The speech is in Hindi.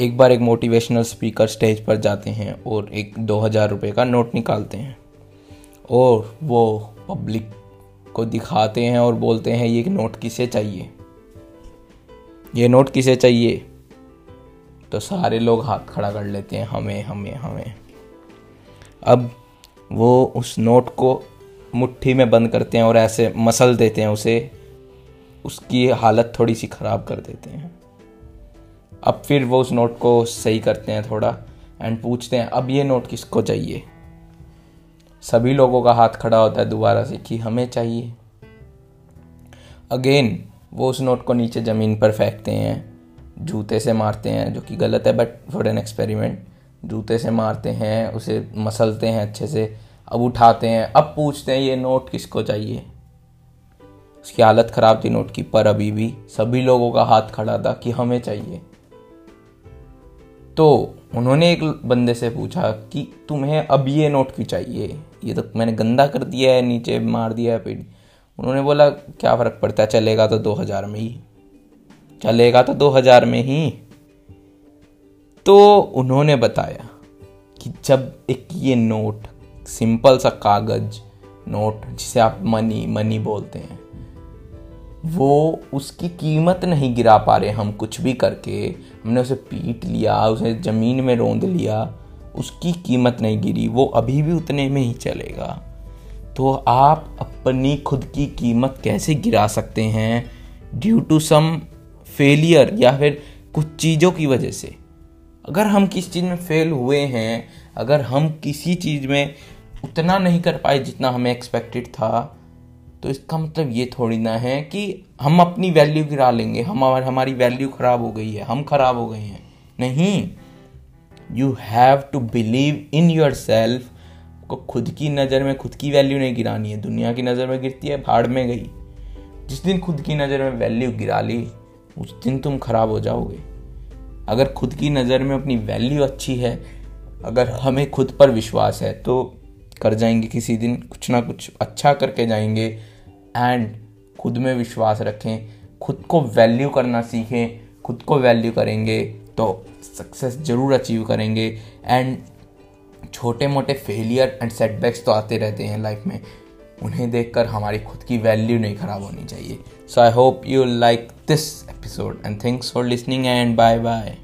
एक बार एक मोटिवेशनल स्पीकर स्टेज पर जाते हैं और एक दो हज़ार रुपये का नोट निकालते हैं। और वो पब्लिक को दिखाते हैं और बोलते हैं, ये नोट किसे चाहिए? ये नोट किसे चाहिए? तो सारे लोग हाथ खड़ा कर लेते हैं, हमें हमें हमें। अब वो उस नोट को मुट्ठी में बंद करते हैं और ऐसे मसल देते हैं, उसे, उसकी हालत थोड़ी सी ख़राब कर देते हैं। अब फिर वो उस नोट को सही करते हैं थोड़ा एंड पूछते हैं, अब ये नोट किसको चाहिए? सभी लोगों का हाथ खड़ा होता है दोबारा से कि हमें चाहिए। अगेन वो उस नोट को नीचे ज़मीन पर फेंकते हैं, जूते से मारते हैं, जो कि गलत है बट फॉर एन एक्सपेरिमेंट जूते से मारते हैं, उसे मसलते हैं अच्छे से, अब उठाते हैं, अब पूछते हैं, ये नोट किसको चाहिए? उसकी हालत ख़राब थी नोट की, पर अभी भी सभी लोगों का हाथ खड़ा था कि हमें चाहिए। तो उन्होंने एक बंदे से पूछा कि तुम्हें अब ये नोट क्यों चाहिए? ये तो मैंने गंदा कर दिया है, नीचे मार दिया है पेड़। उन्होंने बोला, क्या फ़र्क पड़ता है? चलेगा तो दो हज़ार में ही। चलेगा तो दो हज़ार में ही। तो उन्होंने बताया कि जब एक ये नोट, सिंपल सा कागज़ नोट, जिसे आप मनी मनी बोलते हैं वो उसकी कीमत नहीं गिरा पा रहे हम कुछ भी करके। हमने उसे पीट लिया, उसे ज़मीन में रोंद लिया, उसकी कीमत नहीं गिरी, वो अभी भी उतने में ही चलेगा। तो आप अपनी खुद की कीमत कैसे गिरा सकते हैं? ड्यू टू सम फेलियर या फिर कुछ चीज़ों की वजह से। अगर हम किस चीज़ में फेल हुए हैं, अगर हम किसी चीज़ में उतना नहीं कर पाए जितना हमें एक्सपेक्टेड था तो इसका मतलब ये थोड़ी ना है कि हम अपनी वैल्यू गिरा लेंगे, हम हमारी वैल्यू ख़राब हो गई है, हम ख़राब हो गए हैं। नहीं you have to believe in yourself को खुद की नज़र में खुद की वैल्यू नहीं गिरानी है। दुनिया की नज़र में गिरती है, भाड़ में गई। जिस दिन खुद की नज़र में वैल्यू गिरा ली, उस दिन तुम खराब हो जाओगे। अगर खुद की नज़र में अपनी वैल्यू अच्छी है, अगर हमें खुद पर विश्वास है तो कर जाएँगे किसी दिन कुछ ना कुछ अच्छा करके जाएँगे। एंड खुद में विश्वास रखें, खुद को वैल्यू करना सीखें, खुद को वैल्यू करेंगे तो सक्सेस ज़रूर अचीव करेंगे एंड छोटे मोटे फेलियर एंड सेटबैक्स तो आते रहते हैं लाइफ में। उन्हें देखकर हमारी खुद की वैल्यू नहीं ख़राब होनी चाहिए। So I hope you like this episode and thanks for listening and bye bye